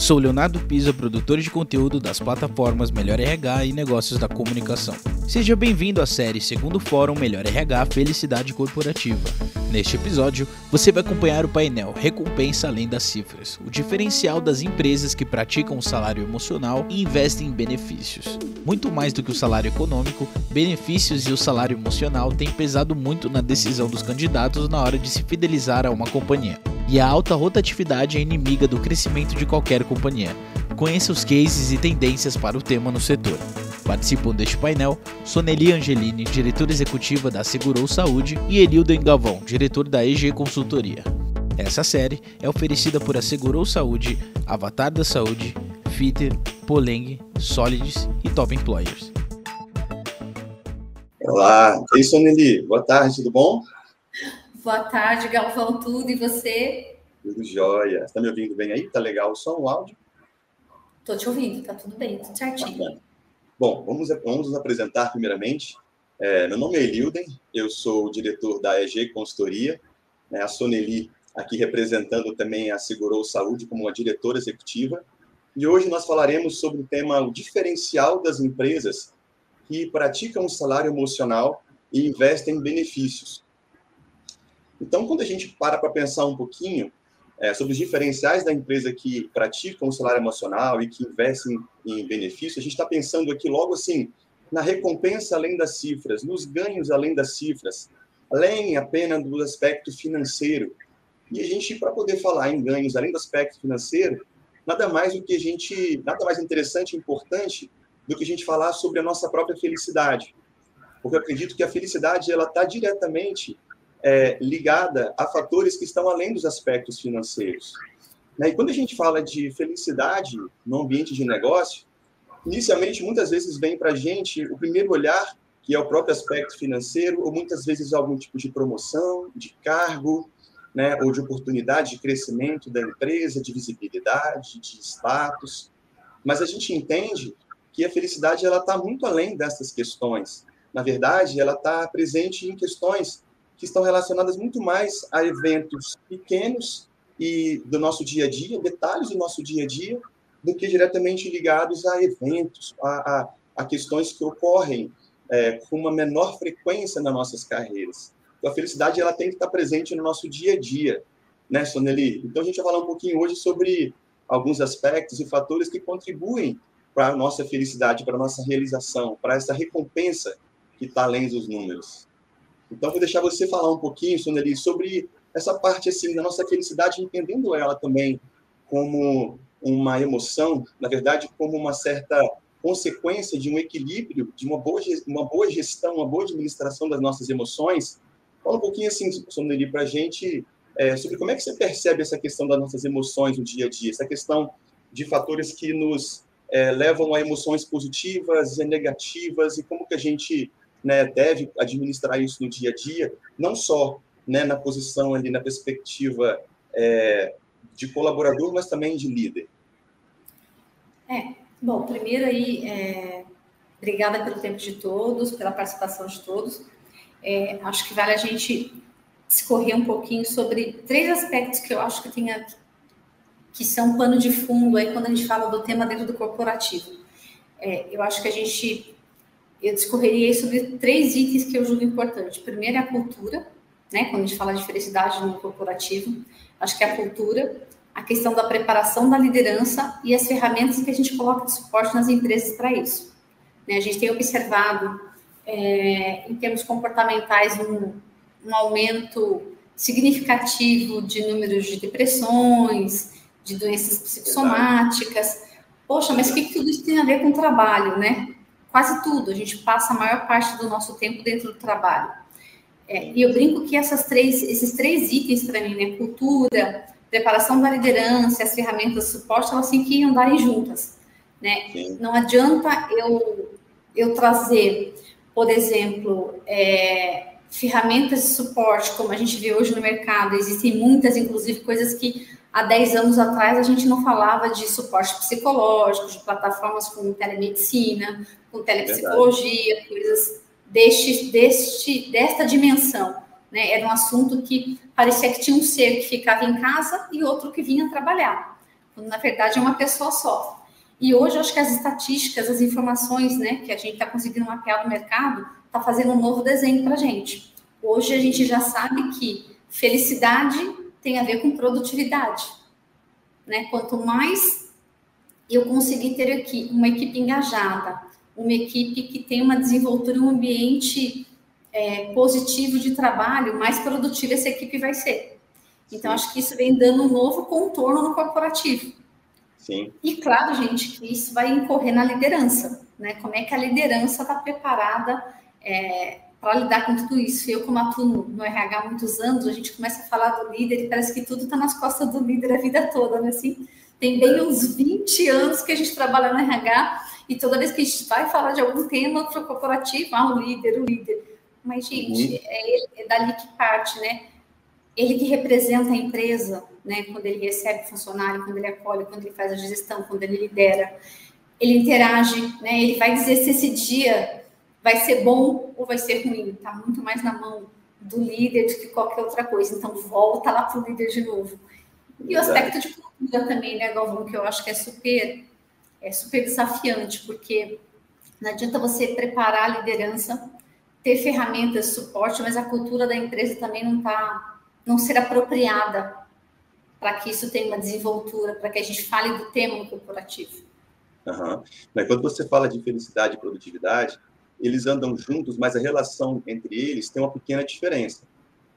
Sou Leonardo Pisa, produtor de conteúdo das plataformas Melhor RH e Negócios da Comunicação. Seja bem-vindo à série Segundo Fórum Melhor RH Felicidade Corporativa. Neste episódio, você vai acompanhar o painel Recompensa Além das Cifras, o diferencial das empresas que praticam o salário emocional e investem em benefícios. Muito mais do que o salário econômico, benefícios e o salário emocional têm pesado muito na decisão dos candidatos na hora de se fidelizar a uma companhia e a alta rotatividade é inimiga do crescimento de qualquer companhia. Conheça os cases e tendências para o tema no setor. Participam deste painel Soneli Angelini, diretora executiva da Segurou Saúde, e Elildo Engavon, diretor da EG Consultoria. Essa série é oferecida por Assegurou Saúde, Avatar da Saúde, Fitter, Poleng, Solids e Top Employers. Olá, ei Soneli, boa tarde, tudo bom? Boa tarde, Galvão, tudo e você? Tudo jóia. Está me ouvindo bem aí? Tá legal som, o áudio? Tô te ouvindo, tá tudo bem, tudo certinho. Bacana. Bom, vamos, vamos nos apresentar primeiramente. É, meu nome é Elilden, eu sou o diretor da EG Consultoria, né, a Soneli aqui representando também a Segurou Saúde como uma diretora executiva. E hoje nós falaremos sobre o tema o diferencial das empresas que praticam o salário emocional e investem em benefícios. Então, quando a gente para para pensar um pouquinho é, sobre os diferenciais da empresa que praticam o salário emocional e que investem em benefícios, a gente está pensando aqui logo assim na recompensa além das cifras, nos ganhos além das cifras, além apenas do aspecto financeiro. E a gente, para poder falar em ganhos além do aspecto financeiro, nada mais do que a gente, nada mais interessante e importante do que a gente falar sobre a nossa própria felicidade. Porque eu acredito que a felicidade ela está diretamente é, ligada a fatores que estão além dos aspectos financeiros. Né? E quando a gente fala de felicidade no ambiente de negócio, inicialmente, muitas vezes vem para a gente o primeiro olhar, que é o próprio aspecto financeiro, ou muitas vezes algum tipo de promoção, de cargo, né, ou de oportunidade de crescimento da empresa, de visibilidade, de status. Mas a gente entende que a felicidade ela está muito além dessas questões. Na verdade, ela está presente em questões que estão relacionadas muito mais a eventos pequenos e do nosso dia a dia, detalhes do nosso dia a dia, do que diretamente ligados a eventos, a, a, a questões que ocorrem é, com uma menor frequência nas nossas carreiras. Então, a felicidade ela tem que estar presente no nosso dia a dia, né, Soneli? Então, a gente vai falar um pouquinho hoje sobre alguns aspectos e fatores que contribuem para a nossa felicidade, para a nossa realização, para essa recompensa que está além dos números. Então, vou deixar você falar um pouquinho, Soneli, sobre essa parte assim da nossa felicidade, entendendo ela também como uma emoção, na verdade, como uma certa consequência de um equilíbrio, de uma boa, uma boa gestão, uma boa administração das nossas emoções. Fala um pouquinho assim, Soneli, para a gente é, sobre como é que você percebe essa questão das nossas emoções no dia a dia, essa questão de fatores que nos é, levam a emoções positivas e negativas e como que a gente né, deve administrar isso no dia a dia, não só né, na posição ali, na perspectiva é, de colaborador, mas também de líder. É, bom, primeiro aí, é, obrigada pelo tempo de todos, pela participação de todos. É, acho que vale a gente discorrer um pouquinho sobre três aspectos que eu acho que tem aqui, que são pano de fundo aí quando a gente fala do tema dentro do corporativo. É, eu acho que a gente eu discorreria sobre três itens que eu julgo importante. Primeiro é a cultura, né? Quando a gente fala de felicidade no corporativo, acho que é a cultura, a questão da preparação da liderança e as ferramentas que a gente coloca de suporte nas empresas para isso. Né? A gente tem observado, é, em termos comportamentais, um, um aumento significativo de números de depressões, de doenças psicossomáticas. Poxa, mas o que, que tudo isso tem a ver com o trabalho, né? Quase tudo. A gente passa a maior parte do nosso tempo dentro do trabalho. É, e eu brinco que essas três, esses três itens para mim, né, cultura, preparação da liderança, as ferramentas de suporte, elas têm que andarem juntas. Né? Não adianta eu, eu trazer, por exemplo, é, ferramentas de suporte, como a gente vê hoje no mercado, existem muitas, inclusive coisas que há 10 anos atrás a gente não falava de suporte psicológico, de plataformas como telemedicina, com telepsicologia, Verdade. coisas deste, deste, desta dimensão. Né? Era um assunto que parecia que tinha um ser que ficava em casa e outro que vinha trabalhar. quando na verdade é uma pessoa só. E hoje eu acho que as estatísticas, as informações né, que a gente está conseguindo mapear do mercado, está fazendo um novo desenho para a gente. Hoje a gente já sabe que felicidade tem a ver com produtividade. Né? Quanto mais eu conseguir ter aqui uma equipe engajada, uma equipe que tem uma desenvoltura, um ambiente é, positivo de trabalho, mais produtiva essa equipe vai ser. Então, acho que isso vem dando um novo contorno no corporativo. Sim. E claro, gente, que isso vai incorrer na liderança, né? Como é que a liderança está preparada é, para lidar com tudo isso? Eu, como atuo no, RH há muitos anos, a gente começa a falar do líder e parece que tudo está nas costas do líder a vida toda, né? Assim, tem bem uns 20 anos que a gente trabalha no RH e toda vez que a gente vai falar de algum tema para o corporativo, ah, o líder, o líder. Mas, gente, uhum. é, ele, é dali que parte, né? Ele que representa a empresa, né? Quando ele recebe funcionário, quando ele acolhe, quando ele faz a gestão, quando ele lidera, ele interage, né? Ele vai dizer se esse dia vai ser bom ou vai ser ruim. Está muito mais na mão do líder do que qualquer outra coisa. Então, volta lá para o líder de novo. E o aspecto de cultura também, né, Galvão, que eu acho que é super, é super desafiante, porque não adianta você preparar a liderança, ter ferramentas suporte, mas a cultura da empresa também não está, não ser apropriada para que isso tenha uma desenvoltura, para que a gente fale do tema no corporativo. Uhum. Quando você fala de felicidade e produtividade, eles andam juntos, mas a relação entre eles tem uma pequena diferença.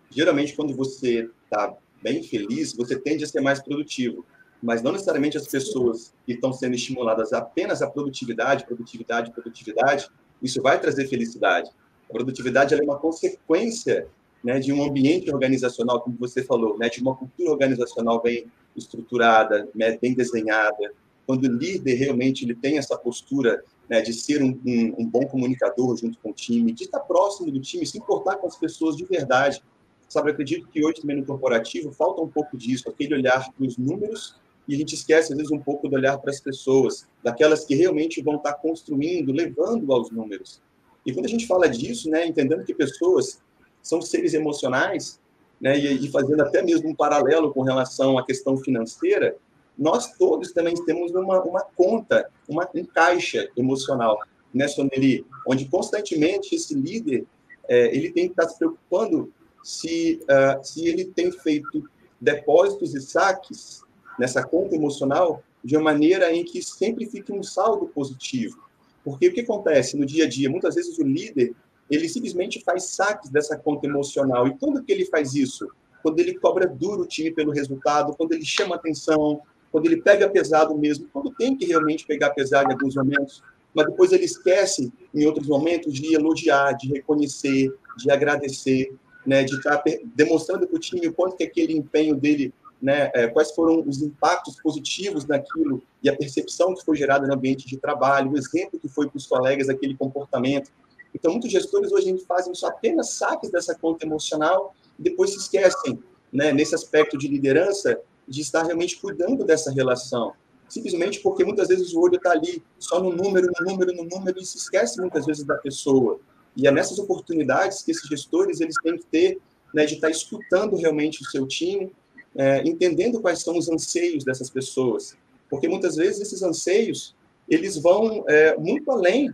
Geralmente, quando você está bem feliz, você tende a ser mais produtivo. Mas não necessariamente as pessoas que estão sendo estimuladas apenas a produtividade, produtividade, produtividade, isso vai trazer felicidade. A produtividade é uma consequência né, de um ambiente organizacional, como você falou, né, de uma cultura organizacional bem estruturada, né, bem desenhada. Quando o líder realmente ele tem essa postura né, de ser um, um, um, bom comunicador junto com o time, de estar próximo do time, se importar com as pessoas de verdade. Sabe, acredito que hoje também no corporativo falta um pouco disso, aquele olhar para os números e a gente esquece às vezes um pouco do olhar para as pessoas, daquelas que realmente vão estar construindo, levando aos números. E quando a gente fala disso, né, entendendo que pessoas são seres emocionais, né, e, e, fazendo até mesmo um paralelo com relação à questão financeira, nós todos também temos uma, uma conta, uma, um caixa emocional, né, Soneli? Onde constantemente esse líder é, ele tem que estar se preocupando se, uh, se ele tem feito depósitos e saques nessa conta emocional de uma maneira em que sempre fique um saldo positivo. Porque o que acontece no dia a dia? Muitas vezes o líder ele simplesmente faz saques dessa conta emocional. E quando que ele faz isso? Quando ele cobra duro o time pelo resultado, quando ele chama atenção, quando ele pega pesado mesmo, quando tem que realmente pegar pesado em alguns momentos, mas depois ele esquece em outros momentos de elogiar, de reconhecer, de agradecer, né, de estar demonstrando para o time o quanto que aquele empenho dele, né, é, quais foram os impactos positivos naquilo e a percepção que foi gerada no ambiente de trabalho, o exemplo que foi para os colegas aquele comportamento. Então, muitos gestores hoje fazem só apenas saques dessa conta emocional e depois se esquecem, né, nesse aspecto de liderança, de estar realmente cuidando dessa relação. Simplesmente porque muitas vezes o olho está ali só no número, no número, no número e se esquece muitas vezes da pessoa. E é nessas oportunidades que esses gestores eles têm que ter né, de estar escutando realmente o seu time, é, entendendo quais são os anseios dessas pessoas. Porque muitas vezes esses anseios eles vão é, muito além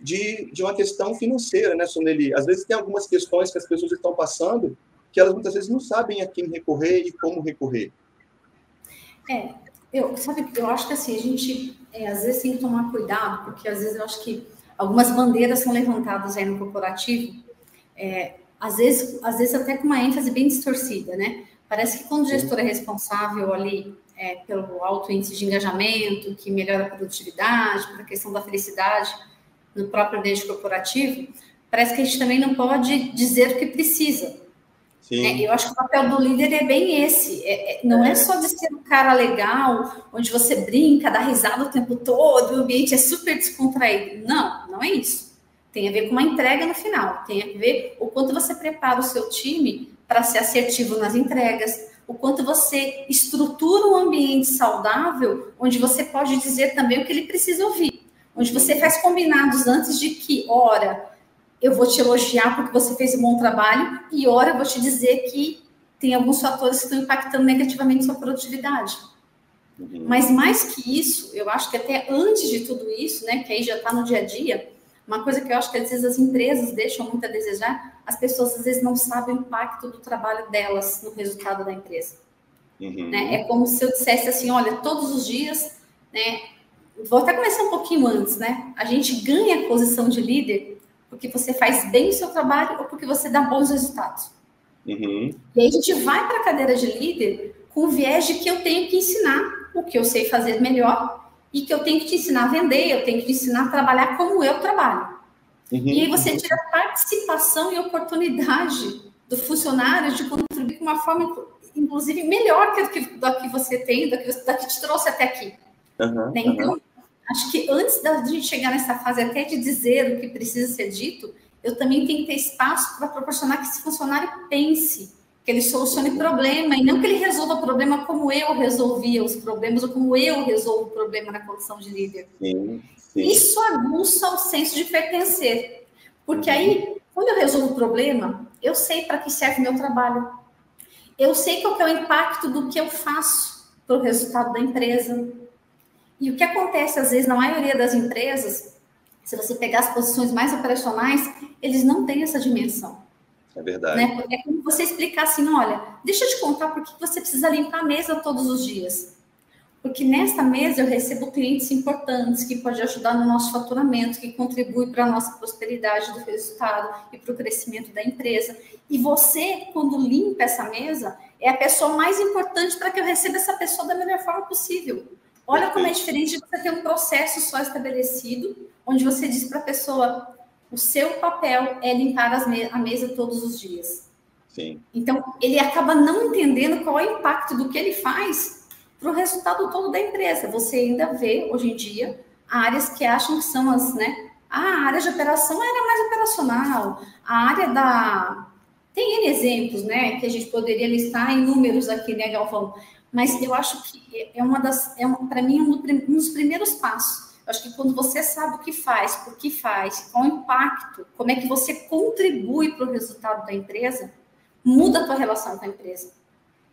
de, de uma questão financeira, né, Soneli? Às vezes tem algumas questões que as pessoas estão passando que elas muitas vezes não sabem a quem recorrer e como recorrer. É, eu, sabe, eu acho que assim, a gente é, às vezes tem que tomar cuidado, porque às vezes eu acho que algumas bandeiras são levantadas aí no corporativo, é, às, vezes, às vezes até com uma ênfase bem distorcida, né? Parece que quando o gestor é responsável ali é, pelo alto índice de engajamento, que melhora a produtividade, pela questão da felicidade, no próprio ambiente corporativo, parece que a gente também não pode dizer o que precisa. É, eu acho que o papel do líder é bem esse. É, é, não é só de ser um cara legal, onde você brinca, dá risada o tempo todo, o ambiente é super descontraído. Não, não é isso. Tem a ver com uma entrega no final. Tem a ver o quanto você prepara o seu time para ser assertivo nas entregas, o quanto você estrutura um ambiente saudável, onde você pode dizer também o que ele precisa ouvir onde você faz combinados antes de que, ora, eu vou te elogiar porque você fez um bom trabalho, e ora, eu vou te dizer que tem alguns fatores que estão impactando negativamente sua produtividade. Uhum. Mas mais que isso, eu acho que até antes de tudo isso, né, que aí já está no dia a dia, uma coisa que eu acho que às vezes as empresas deixam muito a desejar, as pessoas às vezes não sabem o impacto do trabalho delas no resultado da empresa. Uhum. Né? É como se eu dissesse assim, olha, todos os dias, né, vou até começar um pouquinho antes, né? A gente ganha a posição de líder porque você faz bem o seu trabalho ou porque você dá bons resultados. Uhum. E aí a gente vai para a cadeira de líder com o viés de que eu tenho que ensinar o que eu sei fazer melhor e que eu tenho que te ensinar a vender, eu tenho que te ensinar a trabalhar como eu trabalho. Uhum. E aí você tira participação e oportunidade do funcionário de contribuir de uma forma, inclusive, melhor que da que você tem, da que, que te trouxe até aqui. Uhum. Né? Então. Acho que antes da gente chegar nessa fase até de dizer o que precisa ser dito, eu também tenho que ter espaço para proporcionar que esse funcionário pense que ele solucione problema e não que ele resolva o problema como eu resolvia os problemas ou como eu resolvo o problema na condição de líder. Sim, sim. Isso aguça o senso de pertencer, porque aí, quando eu resolvo o problema, eu sei para que serve meu trabalho. Eu sei qual é o impacto do que eu faço para o resultado da empresa. E o que acontece, às vezes, na maioria das empresas, se você pegar as posições mais operacionais, eles não têm essa dimensão. É verdade. Né? É como você explicar assim: olha, deixa eu te contar por que você precisa limpar a mesa todos os dias. Porque nesta mesa eu recebo clientes importantes que podem ajudar no nosso faturamento, que contribuem para a nossa prosperidade do resultado e para o crescimento da empresa. E você, quando limpa essa mesa, é a pessoa mais importante para que eu receba essa pessoa da melhor forma possível. Olha como é diferente de você ter um processo só estabelecido, onde você diz para a pessoa: o seu papel é limpar me a mesa todos os dias. Sim. Então, ele acaba não entendendo qual é o impacto do que ele faz para o resultado todo da empresa. Você ainda vê, hoje em dia, áreas que acham que são as, né? Ah, a área de operação era mais operacional. A área da. Tem N exemplos, né? Que a gente poderia listar em números aqui, né, Galvão? Mas eu acho que é uma das. É para mim, um dos primeiros passos eu acho que quando você sabe o que faz, por que faz, qual o impacto, como é que você contribui para o resultado da empresa, muda a tua relação com a empresa.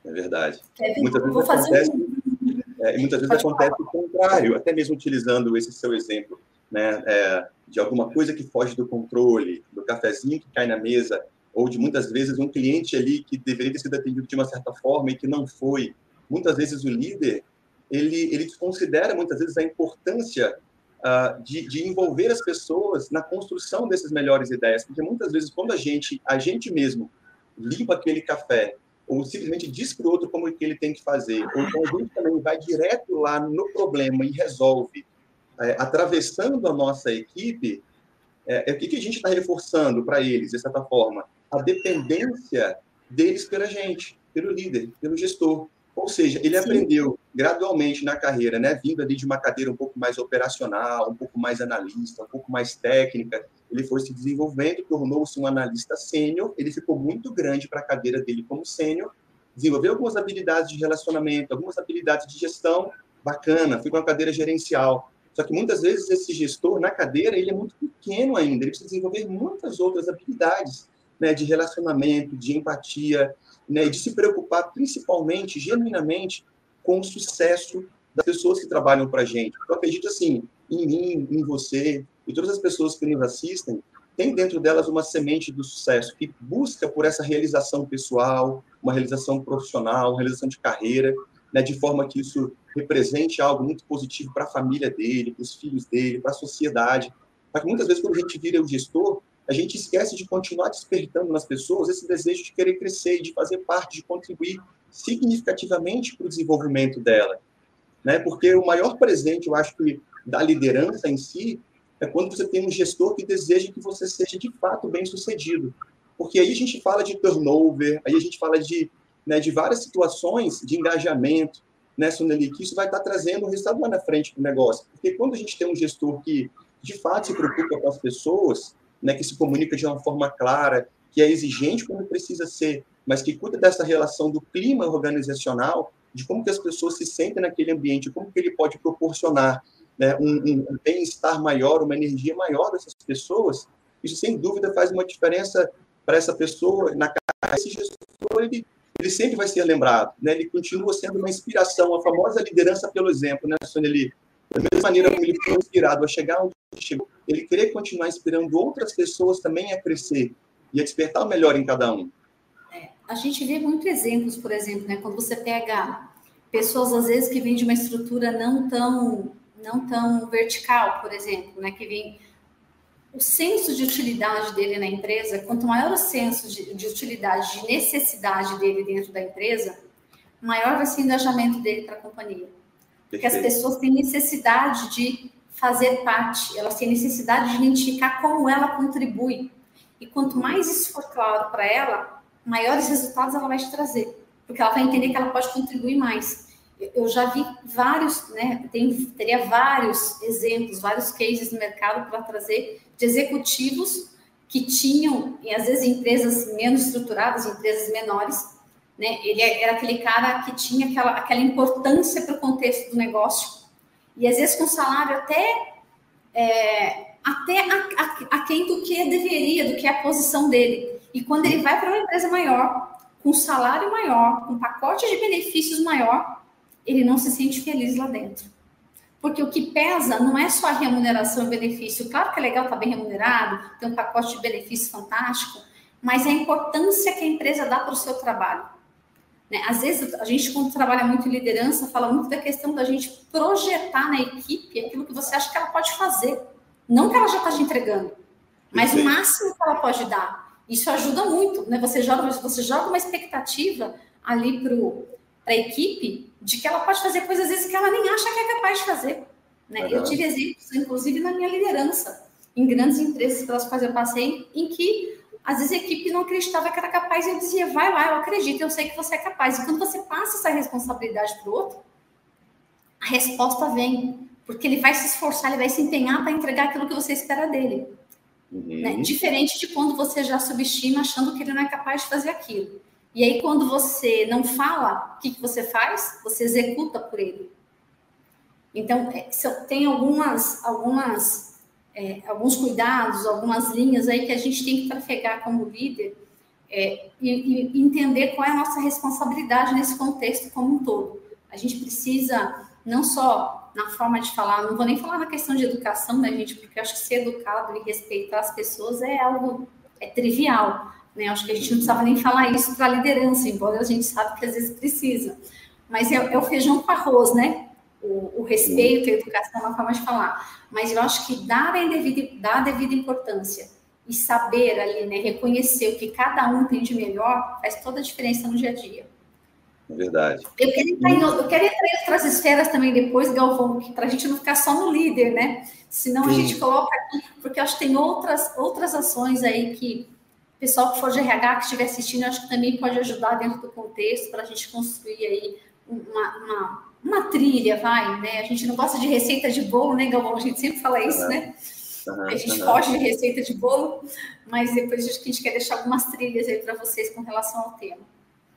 É verdade. Muitas vezes acontece, um... é, muitas vezes acontece o contrário, até mesmo utilizando esse seu exemplo, né, é, de alguma coisa que foge do controle, do cafezinho que cai na mesa, ou de muitas vezes um cliente ali que deveria ter sido atendido de uma certa forma e que não foi. Muitas vezes o líder ele, ele desconsidera muitas vezes a importância uh, de, de, envolver as pessoas na construção dessas melhores ideias, porque muitas vezes quando a gente, a gente mesmo limpa aquele café ou simplesmente diz para o outro como que ele tem que fazer, ou então a gente também vai direto lá no problema e resolve, é, atravessando a nossa equipe, é, é o que, que a gente está reforçando para eles, de certa forma? A dependência deles pela gente, pelo líder, pelo gestor. Ou seja, ele Sim. aprendeu gradualmente na carreira, né, vindo ali de uma cadeira um pouco mais operacional, um pouco mais analista, um pouco mais técnica, ele foi se desenvolvendo, tornou-se um analista sênior, ele ficou muito grande para a cadeira dele como sênior, desenvolveu algumas habilidades de relacionamento, algumas habilidades de gestão, bacana, foi com uma cadeira gerencial. Só que muitas vezes esse gestor na cadeira, ele é muito pequeno ainda, ele precisa desenvolver muitas outras habilidades, né, de relacionamento, de empatia, né, de se preocupar principalmente, genuinamente, com o sucesso das pessoas que trabalham para a gente. Eu acredito assim, em mim, em você e todas as pessoas que nos assistem, tem dentro delas uma semente do sucesso que busca por essa realização pessoal, uma realização profissional, uma realização de carreira, né, de forma que isso represente algo muito positivo para a família dele, para os filhos dele, para a sociedade. Mas muitas vezes, quando a gente vira o gestor, a gente esquece de continuar despertando nas pessoas esse desejo de querer crescer, de fazer parte, de contribuir significativamente para o desenvolvimento dela. Né? Porque o maior presente, eu acho que, da liderança em si, é quando você tem um gestor que deseja que você seja de fato bem sucedido. Porque aí a gente fala de turnover, aí a gente fala de, né, de várias situações de engajamento, né, Soneli, que isso vai estar trazendo um resultado lá na frente para o negócio. Porque quando a gente tem um gestor que de fato se preocupa com as pessoas, né, que se comunica de uma forma clara, que é exigente quando precisa ser, mas que cuida dessa relação do clima organizacional, de como que as pessoas se sentem naquele ambiente, como que ele pode proporcionar né, um, um bem-estar maior, uma energia maior dessas pessoas, isso sem dúvida faz uma diferença para essa pessoa na cara. Esse gestor, ele, ele sempre vai ser lembrado, né? Ele continua sendo uma inspiração, a famosa liderança pelo exemplo, né, Soneli? Da mesma maneira como ele foi inspirado a chegar onde chegou, ele querer continuar inspirando outras pessoas também a crescer e a despertar o melhor em cada um. É, a gente vê muitos exemplos, por exemplo, né, quando você pega pessoas às vezes que vêm de uma estrutura não tão não tão vertical, por exemplo, né, que vem o senso de utilidade dele na empresa, quanto maior o senso de, de utilidade, de necessidade dele dentro da empresa, maior vai ser o engajamento dele para a companhia. Porque as pessoas têm necessidade de fazer parte, elas têm necessidade de identificar como ela contribui. E quanto mais isso for claro para ela, maiores resultados ela vai te trazer. Porque ela vai entender que ela pode contribuir mais. Eu já vi vários, né? Tem, teria vários exemplos, vários cases no mercado para trazer de executivos que tinham, e às vezes empresas menos estruturadas, empresas menores, né? Ele era aquele cara que tinha aquela, aquela importância para o contexto do negócio, e às vezes com salário até, é, até a, a, a, quem do que deveria, do que é a posição dele. E quando ele vai para uma empresa maior, com salário maior, com pacote de benefícios maior, ele não se sente feliz lá dentro. Porque o que pesa não é só a remuneração e benefício. Claro que é legal estar bem remunerado, ter um pacote de benefício fantástico, mas a importância que a empresa dá para o seu trabalho. Né? Às vezes, a gente, quando trabalha muito em liderança, fala muito da questão da gente projetar na equipe aquilo que você acha que ela pode fazer. Não que ela já está te entregando, mas o máximo que ela pode dar. Isso ajuda muito, né? Você joga, você joga uma expectativa ali para a equipe de que ela pode fazer coisas, às vezes, que ela nem acha que é capaz de fazer. Né? Eu tive exemplos, inclusive, na minha liderança, em grandes empresas pelas quais eu passei, em que, às vezes, a equipe não acreditava que era capaz, e eu dizia, vai lá, eu acredito, eu sei que você é capaz. E quando você passa essa responsabilidade para o outro, a resposta vem, porque ele vai se esforçar, ele vai se empenhar para entregar aquilo que você espera dele. Uhum. Né? Diferente de quando você já subestima, achando que ele não é capaz de fazer aquilo. E aí, quando você não fala, o que, que você faz? Você executa por ele. Então, é, tem algumas, algumas, é, alguns cuidados, algumas linhas aí que a gente tem que trafegar como líder é, e, e, entender qual é a nossa responsabilidade nesse contexto como um todo. A gente precisa, não só na forma de falar, não vou nem falar na questão de educação, né, gente, porque eu acho que ser educado e respeitar as pessoas é algo é trivial, né? Acho que a gente não precisava nem falar isso para a liderança, embora a gente sabe que às vezes precisa. Mas é, é o feijão com arroz, né? O, o, respeito e a educação é uma forma de falar. Mas eu acho que dar a devida, dar a devida importância e saber ali, né, reconhecer o que cada um tem de melhor, faz toda a diferença no dia a dia. É verdade. Eu quero entrar em, eu quero entrar em outras esferas também depois, Galvão, para a gente não ficar só no líder, né? Senão Sim. a gente coloca aqui, porque eu acho que tem outras, outras ações aí que pessoal que for de RH que estiver assistindo, acho que também pode ajudar dentro do contexto para a gente construir aí uma, uma, uma, trilha, vai, né? A gente não gosta de receita de bolo, né, Galvão? A gente sempre fala isso, uhum. né? Uhum, a gente foge de receita de bolo, mas depois acho que a gente quer deixar algumas trilhas aí para vocês com relação ao tema.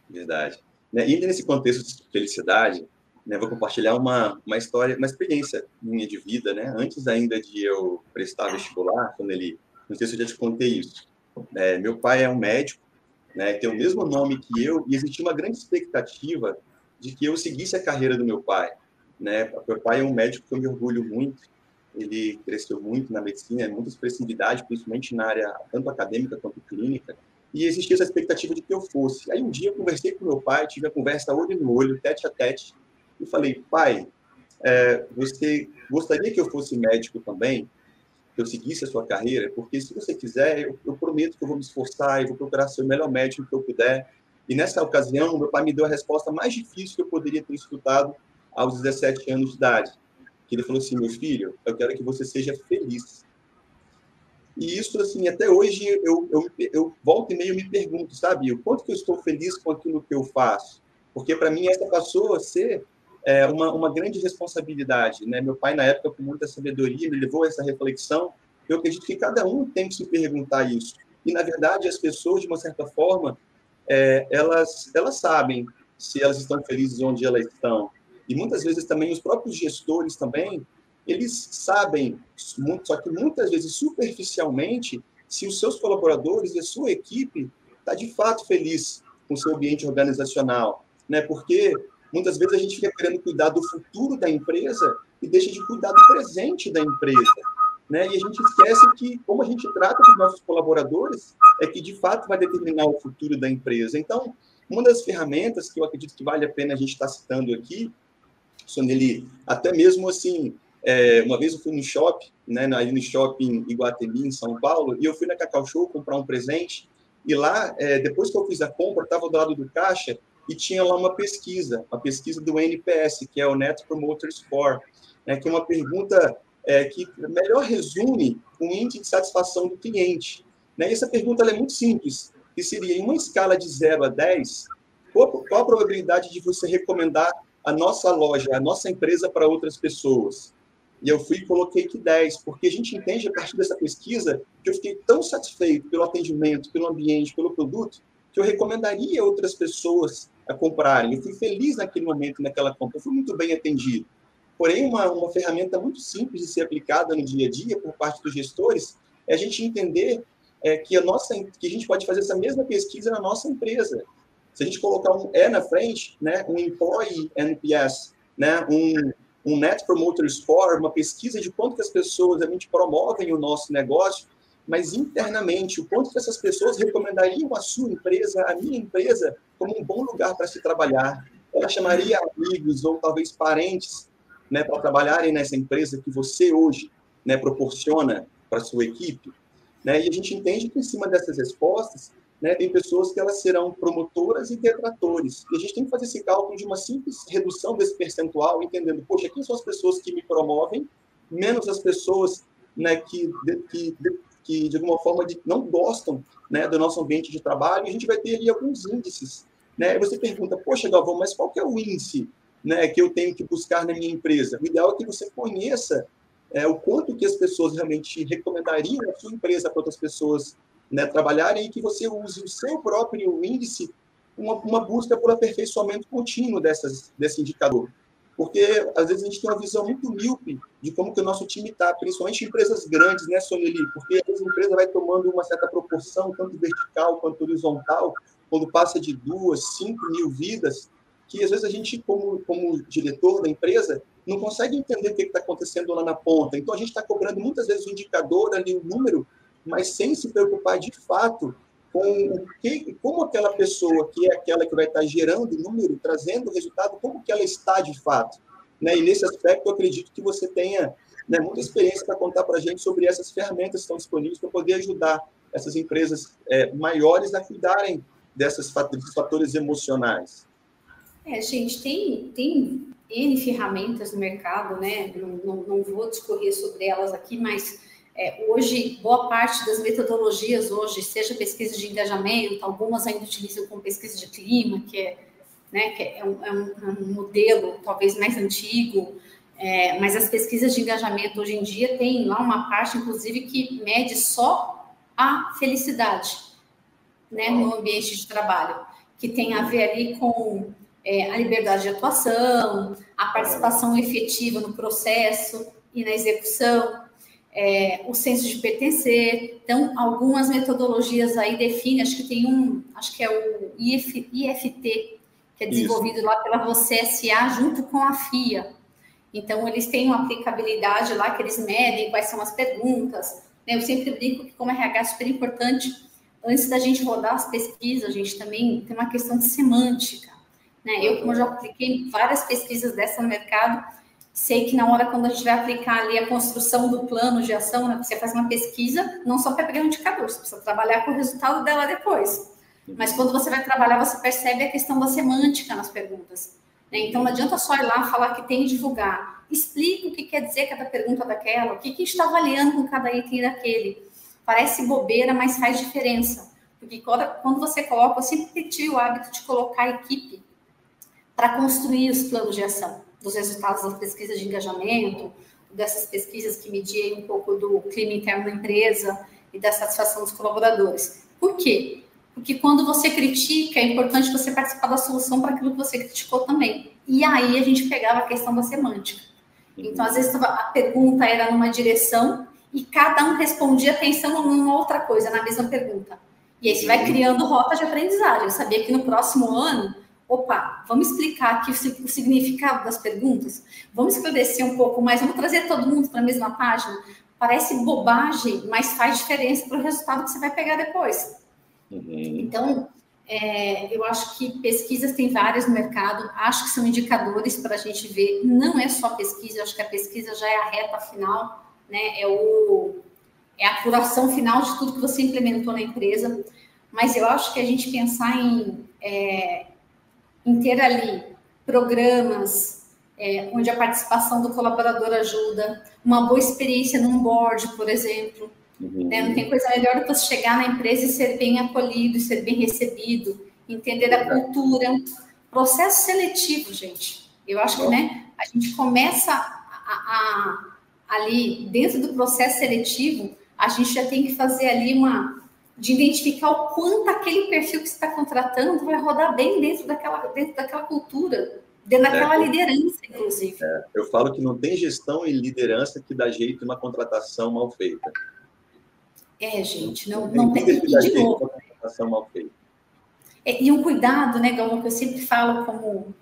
Verdade. Né, e nesse contexto de felicidade, né, vou compartilhar uma, uma história, uma experiência minha de vida, né? Antes ainda de eu prestar vestibular, quando ele, não sei se eu já te contei isso, é, meu pai é um médico, né, tem o mesmo nome que eu, e existia uma grande expectativa de que eu seguisse a carreira do meu pai. Né? Meu pai é um médico que eu me orgulho muito, ele cresceu muito na medicina, muita expressividade, principalmente na área tanto acadêmica quanto clínica, e existia essa expectativa de que eu fosse. Aí um dia eu conversei com meu pai, tive a conversa olho no olho, tete a tete, e falei, pai, é, você gostaria que eu fosse médico também? que eu seguisse a sua carreira, porque se você quiser, eu, eu prometo que eu vou me esforçar e vou procurar ser o melhor médico que eu puder. E nessa ocasião, meu pai me deu a resposta mais difícil que eu poderia ter escutado aos 17 anos de idade. Que ele falou assim: meu filho, eu quero que você seja feliz. E isso, assim, até hoje eu, eu, eu volto e meio me pergunto, sabe, o quanto que eu estou feliz com aquilo que eu faço? Porque para mim essa passou a ser é, uma, uma grande responsabilidade. Né? Meu pai, na época, com muita sabedoria, me levou a essa reflexão. Eu acredito que cada um tem que se perguntar isso. E, na verdade, as pessoas, de uma certa forma, é, elas, elas sabem se elas estão felizes onde elas estão. E muitas vezes também os próprios gestores também, eles sabem, só que muitas vezes superficialmente, se os seus colaboradores e a sua equipe está de fato feliz com o seu ambiente organizacional, né? Porque muitas vezes a gente fica querendo cuidar do futuro da empresa e deixa de cuidar do presente da empresa, né? E a gente esquece que como a gente trata dos nossos colaboradores é que de fato vai determinar o futuro da empresa. Então, uma das ferramentas que eu acredito que vale a pena a gente estar citando aqui, Soneli, até mesmo assim, é, uma vez eu fui no shopping, né, ali no shopping Iguatemi, em São Paulo, e eu fui na Cacau Show comprar um presente, e lá, é, depois que eu fiz a compra, estava do lado do caixa e tinha lá uma pesquisa, a pesquisa do NPS, que é o Net Promoter Score, né, que é uma pergunta é, que melhor resume o índice de satisfação do cliente. Né? E essa pergunta é muito simples, que seria, em uma escala de 0 a 10, qual, qual a probabilidade de você recomendar a nossa loja, a nossa empresa para outras pessoas? E eu fui e coloquei que 10, porque a gente entende a partir dessa pesquisa que eu fiquei tão satisfeito pelo atendimento, pelo ambiente, pelo produto, que eu recomendaria outras pessoas a comprarem. Eu fui feliz naquele momento, naquela compra, eu fui muito bem atendido. Porém, uma, uma ferramenta muito simples de ser aplicada no dia a dia por parte dos gestores é a gente entender é, que, a nossa, que a gente pode fazer essa mesma pesquisa na nossa empresa. Se a gente colocar um E na frente, né, um Employee NPS, né, um um Net Promoter Score, uma pesquisa de quanto que as pessoas realmente promovem o nosso negócio, mas internamente, o quanto que essas pessoas recomendariam a sua empresa, a minha empresa, como um bom lugar para se trabalhar. Ela chamaria amigos ou talvez parentes né, para trabalharem nessa empresa que você hoje né, proporciona para sua equipe. Né? E a gente entende que, em cima dessas respostas, né, tem pessoas que elas serão promotoras e detratores. E a gente tem que fazer esse cálculo de uma simples redução desse percentual, entendendo, poxa, quem são as pessoas que me promovem, menos as pessoas né, que, que, que, de alguma forma, de, não gostam né, do nosso ambiente de trabalho, e a gente vai ter ali alguns índices. Né? você pergunta, poxa, Galvão, mas qual que é o índice né, que eu tenho que buscar na minha empresa? O ideal é que você conheça é, o quanto que as pessoas realmente recomendariam a sua empresa para outras pessoas né, trabalharem e que você use o seu próprio índice, uma, uma busca por aperfeiçoamento contínuo dessas, desse indicador. Porque, às vezes, a gente tem uma visão muito míope de como que o nosso time está, principalmente em empresas grandes, né, Soneli? Porque a empresa vai tomando uma certa proporção, tanto vertical quanto horizontal, quando passa de duas, cinco mil vidas, que às vezes a gente, como, como diretor da empresa, não consegue entender o que está acontecendo lá na ponta. Então, a gente está cobrando muitas vezes o indicador ali, o número, mas sem se preocupar de fato com o que, como aquela pessoa, que é aquela que vai estar gerando número, trazendo resultado, como que ela está de fato. Né? E nesse aspecto, eu acredito que você tenha né, muita experiência para contar para a gente sobre essas ferramentas que estão disponíveis para poder ajudar essas empresas é, maiores a cuidarem desses fatores, fatores emocionais. É, gente, tem, tem N ferramentas no mercado, né? Não, não, não vou discorrer sobre elas aqui, mas é, hoje, boa parte das metodologias hoje, seja pesquisa de engajamento, algumas ainda utilizam como pesquisa de clima, que é, né, que é, um, é um, é um modelo talvez mais antigo, é, mas as pesquisas de engajamento hoje em dia têm lá uma parte, inclusive, que mede só a felicidade né, no ambiente de trabalho, que tem a ver ali com é, a liberdade de atuação, a participação efetiva no processo e na execução, é, o senso de pertencer. Então, algumas metodologias aí definem, acho que tem um, acho que é o IF, IFT, que é desenvolvido Isso. lá pela Você SA junto com a FIA. Então, eles têm uma aplicabilidade lá que eles medem quais são as perguntas. Né? Eu sempre brinco que, como RH, é super importante, antes da gente rodar as pesquisas, a gente também tem uma questão de semântica. Né? Eu, como já apliquei várias pesquisas dessa no mercado, Sei que na hora, quando a gente vai aplicar ali a construção do plano de ação, né, você faz uma pesquisa, não só para pegar um indicador, você precisa trabalhar com o resultado dela depois. Mas quando você vai trabalhar, você percebe a questão da semântica nas perguntas. Né? Então, não adianta só ir lá falar que tem divulgar. Explica o que quer dizer cada pergunta daquela, o que, que está avaliando com cada item daquele. Parece bobeira, mas faz diferença. Porque quando você coloca, eu sempre tive o hábito de colocar a equipe para construir os planos de ação dos resultados das pesquisas de engajamento, dessas pesquisas que mediam um pouco do clima interno da empresa e da satisfação dos colaboradores. Por quê? Porque quando você critica, é importante você participar da solução para aquilo que você criticou também. E aí a gente pegava a questão da semântica. Então, às vezes, a pergunta era numa direção e cada um respondia pensando numa outra coisa, na mesma pergunta. E aí você vai criando rota de aprendizagem. Eu sabia que no próximo ano, opa, vamos explicar aqui o significado das perguntas, vamos esclarecer um pouco mais, vamos trazer todo mundo para a mesma página. Parece bobagem, mas faz diferença para o resultado que você vai pegar depois. Uhum. Então, é, eu acho que pesquisas tem várias no mercado, acho que são indicadores para a gente ver. Não é só pesquisa, acho que a pesquisa já é a reta final, né? É o é a curação final de tudo que você implementou na empresa. Mas eu acho que a gente pensar em, é, em ter ali programas é, onde a participação do colaborador ajuda, uma boa experiência num board, por exemplo. Uhum. Né? Não tem coisa melhor do que você chegar na empresa e ser bem acolhido, ser bem recebido, entender a cultura. Processo seletivo, gente. Eu acho que né, a gente começa a, a, ali, dentro do processo seletivo, a gente já tem que fazer ali uma de identificar o quanto aquele perfil que você está contratando vai rodar bem dentro daquela, dentro daquela cultura, dentro daquela é, liderança, inclusive. É, eu falo que não tem gestão e liderança que dá jeito uma contratação mal feita. É, gente, não, não, não tem. E de novo. Contratação mal feita. É, e um cuidado, né, Galvão, que eu sempre falo como,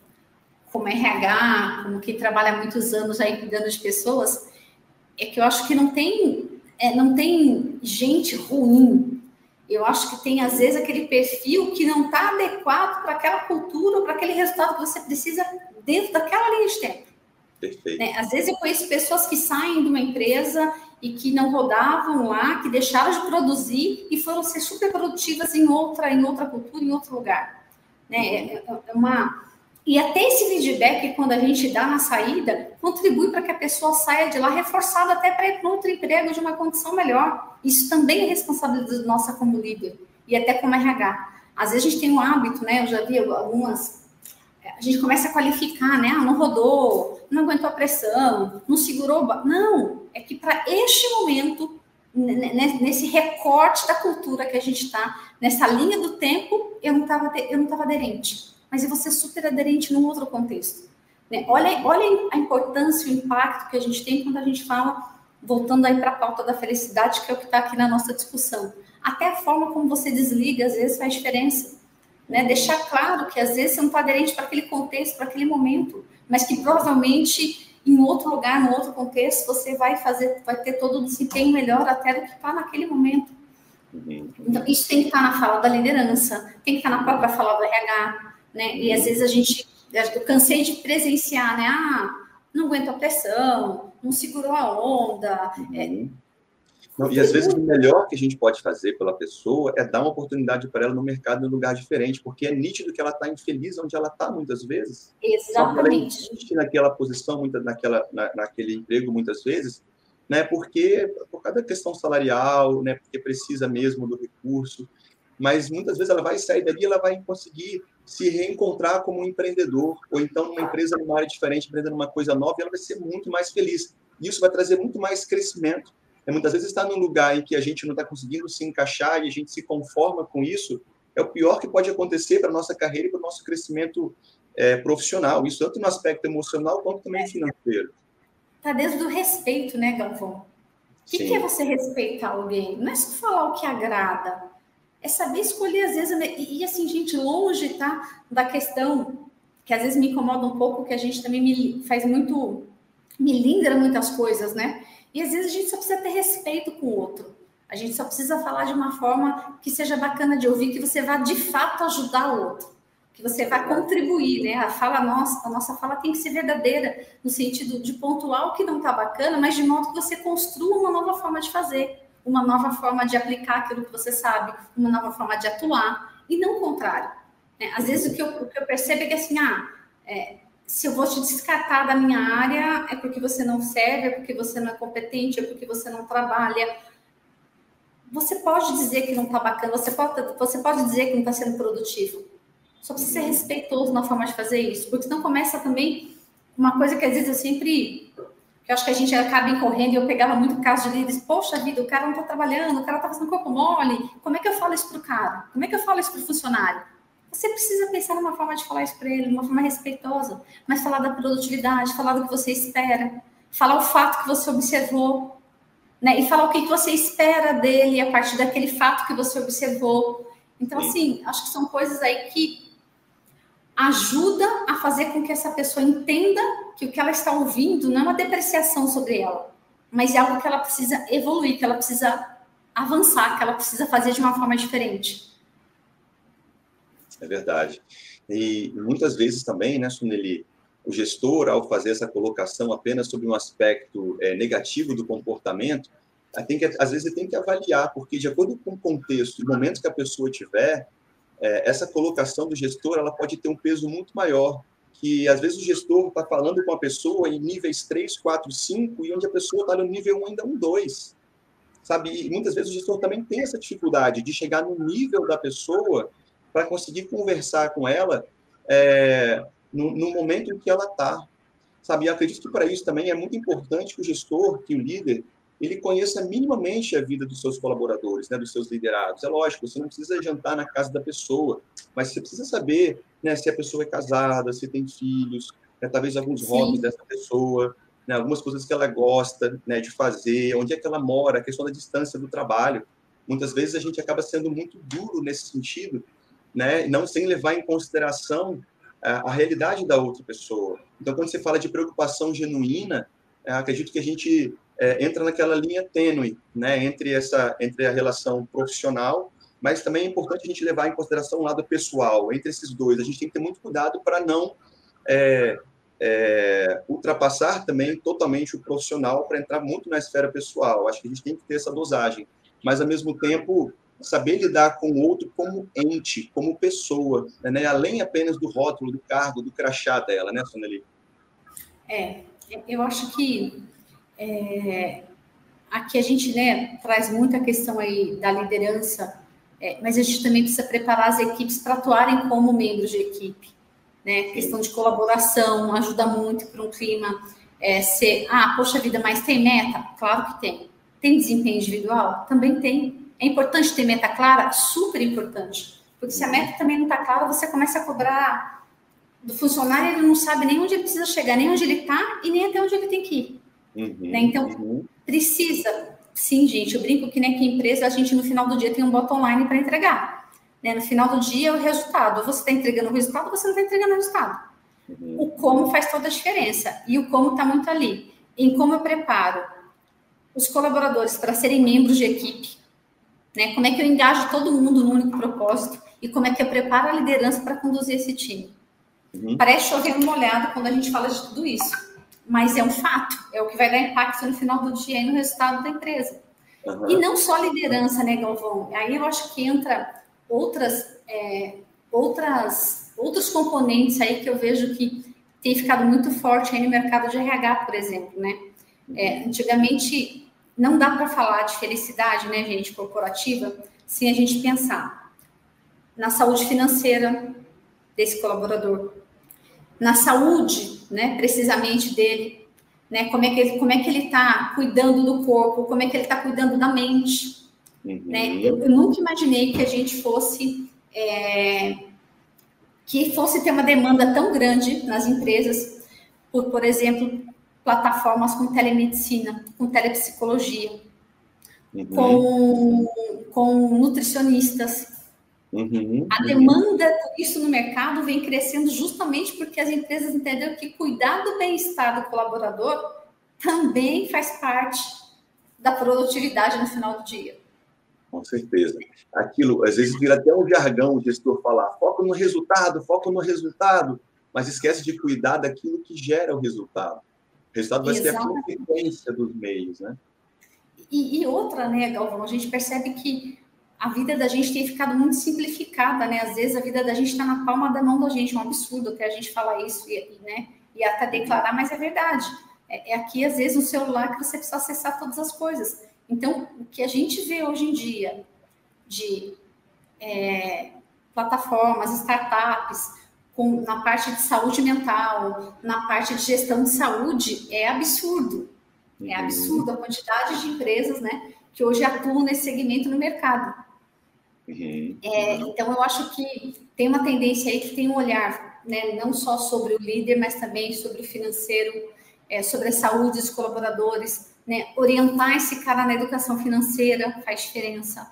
como RH, como quem trabalha há muitos anos aí cuidando de pessoas, é que eu acho que não tem é, não tem gente ruim. Eu acho que tem, às vezes, aquele perfil que não está adequado para aquela cultura para aquele resultado que você precisa dentro daquela linha de tempo. Perfeito. É, às vezes eu conheço pessoas que saem de uma empresa e que não rodavam lá, que deixaram de produzir e foram ser super produtivas em outra, em outra cultura, em outro lugar. Né? É, é, é uma, e até esse feedback, quando a gente dá na saída, contribui para que a pessoa saia de lá reforçada até para ir para outro emprego de uma condição melhor. Isso também é responsabilidade nossa como líder e até como RH. Às vezes a gente tem um hábito, né? Eu já vi algumas. A gente começa a qualificar, né? Ah, não rodou, não aguentou a pressão, não segurou. Não, é que para este momento, nesse recorte da cultura que a gente está, nessa linha do tempo, eu não estava aderente mas e você super aderente num outro contexto. Né? Olha, olha a importância, o impacto que a gente tem quando a gente fala, voltando aí para a pauta da felicidade, que é o que está aqui na nossa discussão. Até a forma como você desliga, às vezes, faz diferença. Né? Deixar claro que, às vezes, você não está aderente para aquele contexto, para aquele momento, mas que provavelmente em outro lugar, no outro contexto, você vai fazer, vai ter todo o desempenho melhor até do que está naquele momento. Uhum. Então, isso tem que estar tá na fala da liderança, tem que estar tá na própria fala do RH, né? E às vezes a gente, eu cansei de presenciar, né? Ah, não aguento a pressão, não segurou a onda. É... Uhum. Não, e às vezes o melhor que a gente pode fazer pela pessoa é dar uma oportunidade para ela no mercado em um lugar diferente, porque é nítido que ela está infeliz onde ela está muitas vezes. Exatamente. Ela insiste naquela posição, muita, naquela, na, naquele emprego muitas vezes, né? Porque por causa da questão salarial, né? Porque precisa mesmo do recurso mas muitas vezes ela vai sair dali, ela vai conseguir se reencontrar como um empreendedor, ou então numa empresa numa área diferente, empreendendo uma coisa nova, ela vai ser muito mais feliz. Isso vai trazer muito mais crescimento. É, muitas vezes estar num lugar em que a gente não está conseguindo se encaixar e a gente se conforma com isso, é o pior que pode acontecer para a nossa carreira e para o nosso crescimento é, profissional. Isso tanto no aspecto emocional quanto também financeiro. Está dentro do respeito, né, Galvão? O que, que, é você respeitar alguém? Não é só falar o que agrada, é saber escolher, às vezes, e, assim, gente, longe, tá? Da questão que às vezes me incomoda um pouco, que a gente também me faz muito, me lindra muitas coisas, né? E às vezes a gente só precisa ter respeito com o outro. A gente só precisa falar de uma forma que seja bacana de ouvir, que você vá de fato ajudar o outro, que você vá contribuir, né? A fala nossa, a nossa fala tem que ser verdadeira, no sentido de pontuar o que não está bacana, mas de modo que você construa uma nova forma de fazer uma nova forma de aplicar aquilo que você sabe, uma nova forma de atuar, e não o contrário. Né? Às vezes o que, eu, o que eu percebo é que assim, ah, é, se eu vou te descartar da minha área, é porque você não serve, é porque você não é competente, é porque você não trabalha. Você pode dizer que não está bacana, você pode, você pode dizer que não está sendo produtivo. Só precisa ser respeitoso na forma de fazer isso, porque senão começa também uma coisa que às vezes eu sempre que eu acho que a gente acaba incorrendo, e eu pegava muito caso de líderes, poxa vida, o cara não está trabalhando, o cara está fazendo corpo mole, como é que eu falo isso para o cara? Como é que eu falo isso para o funcionário? Você precisa pensar numa forma de falar isso para ele, uma forma respeitosa, mas falar da produtividade, falar do que você espera, falar o fato que você observou, né? E falar o que você espera dele a partir daquele fato que você observou. Então, assim, acho que são coisas aí que ajuda a fazer com que essa pessoa entenda que o que ela está ouvindo não é uma depreciação sobre ela, mas é algo que ela precisa evoluir, que ela precisa avançar, que ela precisa fazer de uma forma diferente. É verdade. E muitas vezes também, né, Suneli, o gestor, ao fazer essa colocação apenas sobre um aspecto é, negativo do comportamento, tem que, às vezes tem que avaliar, porque de acordo com o contexto e momento que a pessoa tiver, é, essa colocação do gestor ela pode ter um peso muito maior, que às vezes o gestor está falando com a pessoa em níveis 3, 4, 5, e onde a pessoa está no nível 1, ainda um 2. Sabe? E muitas vezes o gestor também tem essa dificuldade de chegar no nível da pessoa para conseguir conversar com ela é, no, no, momento em que ela está. Sabe? E acredito que para isso também é muito importante que o gestor, que o líder, ele conheça minimamente a vida dos seus colaboradores, né, dos seus liderados. É lógico, você não precisa jantar na casa da pessoa, mas você precisa saber né, se a pessoa é casada, se tem filhos, né, talvez alguns hobbies dessa pessoa, né, algumas coisas que ela gosta né, de fazer, onde é que ela mora, a questão da distância do trabalho. Muitas vezes a gente acaba sendo muito duro nesse sentido, né, não sem levar em consideração a, a realidade da outra pessoa. Então, quando você fala de preocupação genuína, é, acredito que a gente é, entra naquela linha tênue, né, entre essa, entre a relação profissional, mas também é importante a gente levar em consideração o lado pessoal. Entre esses dois, a gente tem que ter muito cuidado para não é, é, ultrapassar também totalmente o profissional para entrar muito na esfera pessoal. Acho que a gente tem que ter essa dosagem, mas ao mesmo tempo saber lidar com o outro como ente, como pessoa, né? além apenas do rótulo, do cargo, do crachá dela, né, Soneli? É, eu acho que é, aqui a gente né, traz muita questão aí da liderança, é, mas a gente também precisa preparar as equipes para atuarem como membros de equipe. Né? Questão de colaboração ajuda muito para um clima é, ser, ah, poxa vida, mas tem meta? Claro que tem. Tem desempenho individual? Também tem. É importante ter meta clara? Super importante. Porque se a meta também não está clara, você começa a cobrar do funcionário, ele não sabe nem onde ele precisa chegar, nem onde ele está e nem até onde ele tem que ir. Uhum, né? Então, uhum. precisa. Sim, gente, eu brinco que nem que empresa, a gente no final do dia tem um bottom line para entregar. Né? No final do dia, o resultado. Você está entregando o resultado, você não está entregando o resultado. Uhum. O como faz toda a diferença. E o como está muito ali. Em como eu preparo os colaboradores para serem membros de equipe, né? Como é que eu engajo todo mundo no único propósito e como é que eu preparo a liderança para conduzir esse time? Uhum. Parece chover no molhado quando a gente fala de tudo isso, mas é um fato, é o que vai dar impacto no final do dia e no resultado da empresa. Uhum. E não só liderança, né, Galvão? Aí eu acho que entra outras, é, outras, outros componentes aí que eu vejo que tem ficado muito forte aí no mercado de RH, por exemplo, né? É, antigamente não dá para falar de felicidade, né, gente, corporativa, sem a gente pensar na saúde financeira desse colaborador, na saúde, né, precisamente dele, né, como é que ele, como é que ele está cuidando do corpo, como é que ele está cuidando da mente, uhum. né? Eu, eu, nunca imaginei que a gente fosse é, que fosse ter uma demanda tão grande nas empresas por, por exemplo, plataformas com telemedicina, com telepsicologia, uhum. com, com nutricionistas. Uhum. A demanda por isso no mercado vem crescendo justamente porque as empresas entenderam que cuidar do bem-estar do colaborador também faz parte da produtividade no final do dia. Com certeza. Aquilo, às vezes, vira até um jargão o gestor falar: foco no resultado, foco no resultado, mas esquece de cuidar daquilo que gera o resultado. O resultado vai Exatamente. ser a consequência dos meios, né? E, e, outra, né, Galvão, a gente percebe que a vida da gente tem ficado muito simplificada, né? Às vezes a vida da gente está na palma da mão da gente, é um absurdo até a gente falar isso e, né, e até declarar, mas é verdade. É, é aqui, às vezes, no celular que você precisa acessar todas as coisas. Então, o que a gente vê hoje em dia de é, plataformas, startups, com, na parte de saúde mental, na parte de gestão de saúde, é absurdo. É uhum. absurdo a quantidade de empresas né, que hoje atuam nesse segmento no mercado. Uhum. É, então, eu acho que tem uma tendência aí que tem um olhar né, não só sobre o líder, mas também sobre o financeiro, é, sobre a saúde dos colaboradores. Né, orientar esse cara na educação financeira faz diferença.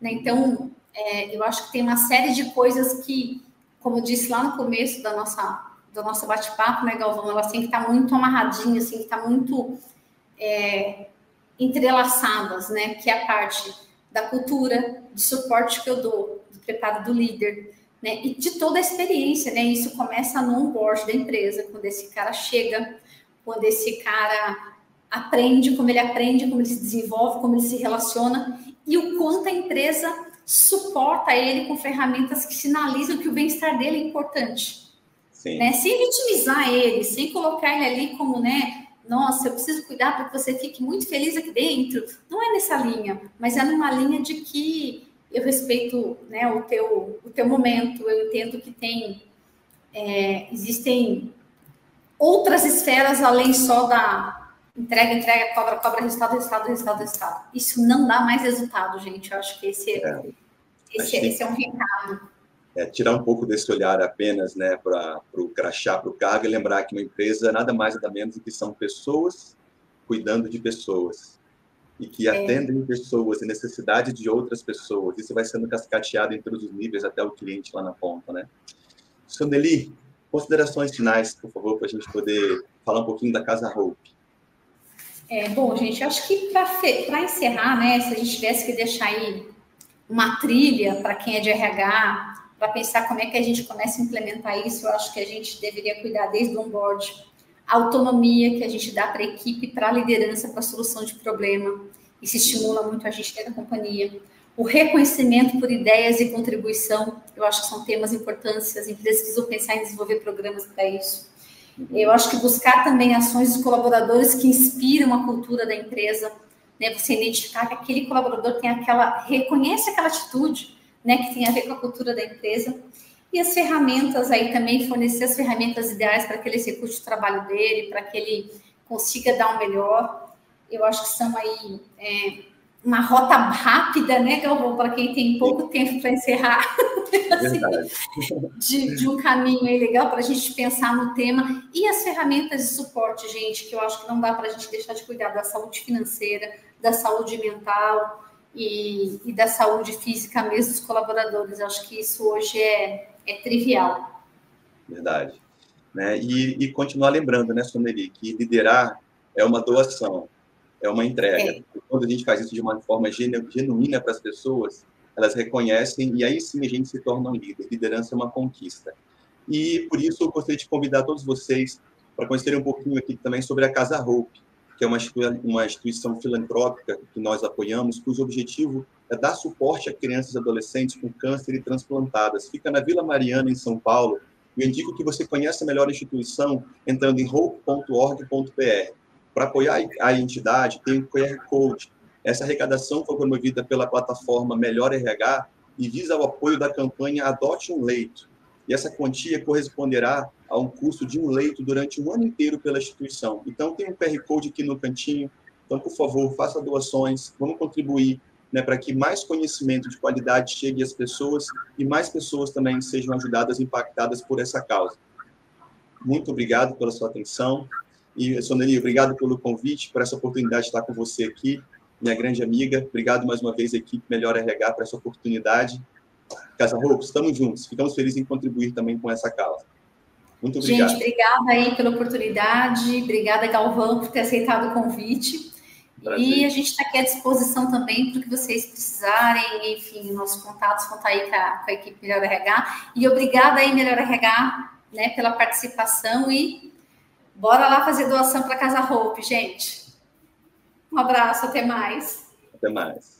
Né? Então, é, eu acho que tem uma série de coisas que, como eu disse lá no começo da nossa do nosso bate-papo, né, Galvão? Elas têm que estar muito amarradinhas, assim, que estar muito é, entrelaçadas, né? Que é a parte da cultura, de suporte que eu dou, do preparo do líder, né? E de toda a experiência, né? Isso começa no onboard da empresa, quando esse cara chega, quando esse cara aprende, como ele aprende, como ele se desenvolve, como ele se relaciona e o quanto a empresa suporta ele com ferramentas que sinalizam que o bem-estar dele é importante. Né? Sem vitimizar ele, sem colocar ele ali como, né, nossa, eu preciso cuidar para que você fique muito feliz aqui dentro. Não é nessa linha, mas é numa linha de que eu respeito né, o, teu, o teu momento, eu entendo que tem é, existem outras esferas além só da entrega, entrega, cobra, cobra, resultado, resultado, resultado, resultado. Isso não dá mais resultado, gente. Eu acho que esse é, é. Esse, é, esse é um recado. É, tirar um pouco desse olhar apenas né, para o crachá, para o cargo, e lembrar que uma empresa nada mais nada menos do que são pessoas cuidando de pessoas e que é. atendem pessoas e necessidade de outras pessoas. Isso vai sendo cascateado em todos os níveis até o cliente lá na ponta, né? Soneli, considerações finais, por favor, para a gente poder falar um pouquinho da Casa Hope. É, bom, gente, acho que para encerrar, né, se a gente tivesse que deixar aí uma trilha para quem é de RH, para pensar como é que a gente começa a implementar isso, eu acho que a gente deveria cuidar desde o onboard, a autonomia que a gente dá para a equipe, para a liderança, para a solução de problema, isso estimula muito a gente dentro da companhia. O reconhecimento por ideias e contribuição, eu acho que são temas importantes, as empresas precisam pensar em desenvolver programas para isso. Eu acho que buscar também ações dos colaboradores que inspiram a cultura da empresa, né? Você identificar que aquele colaborador tem aquela, reconhece aquela atitude, né? Que tem a ver com a cultura da empresa. E as ferramentas aí também, fornecer as ferramentas ideais para que ele execute o trabalho dele, para que ele consiga dar o melhor. Eu acho que são aí é, uma rota rápida, né, Galvão, para quem tem pouco tempo para encerrar, assim, de, de, um caminho aí legal para a gente pensar no tema. E as ferramentas de suporte, gente, que eu acho que não dá para a gente deixar de cuidar da saúde financeira, da saúde mental e, e, da saúde física mesmo dos colaboradores. Eu acho que isso hoje é, é trivial. Verdade. Né? E, e continuar lembrando, né, Soneri, que liderar é uma doação, é uma entrega. É. Quando a gente faz isso de uma forma genuína para as pessoas, elas reconhecem e aí sim a gente se torna um líder. Liderança é uma conquista. E por isso eu gostaria de convidar todos vocês para conhecerem um pouquinho aqui também sobre a Casa Hope, que é uma, uma instituição filantrópica que nós apoiamos, cujo objetivo é dar suporte a crianças e adolescentes com câncer e transplantadas. Fica na Vila Mariana, em São Paulo. Eu indico que você conheça melhor a instituição entrando em hope.org.br. Para apoiar a entidade, tem o QR Code. Essa arrecadação foi promovida pela plataforma Melhor RH e visa o apoio da campanha Adote um Leito. E essa quantia corresponderá a um custo de um leito durante um ano inteiro pela instituição. Então, tem um QR Code aqui no cantinho. Então, por favor, faça doações, vamos contribuir né, para que mais conhecimento de qualidade chegue às pessoas e mais pessoas também sejam ajudadas, impactadas por essa causa. Muito obrigado pela sua atenção. E, Soneli, obrigado pelo convite, por essa oportunidade de estar com você aqui, minha grande amiga. Obrigado mais uma vez, equipe Melhor RH, por essa oportunidade. Casa Roupa, estamos juntos. Ficamos felizes em contribuir também com essa causa. Muito obrigado. Gente, obrigada aí pela oportunidade, obrigada, Galvão, por ter aceitado o convite. Prazer. E a gente está aqui à disposição também para o que vocês precisarem, enfim, nossos contatos vão estar tá aí com a, com a equipe Melhor RH. E obrigada aí, Melhor RH, né, pela participação e bora lá fazer doação para Casa Hope, gente. Um abraço, até mais. Até mais.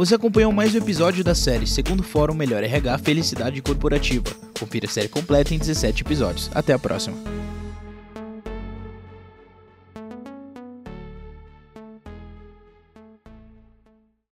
Você acompanhou mais um episódio da série Segundo Fórum Melhor RH Felicidade Corporativa. Confira a série completa em 17 episódios. Até a próxima.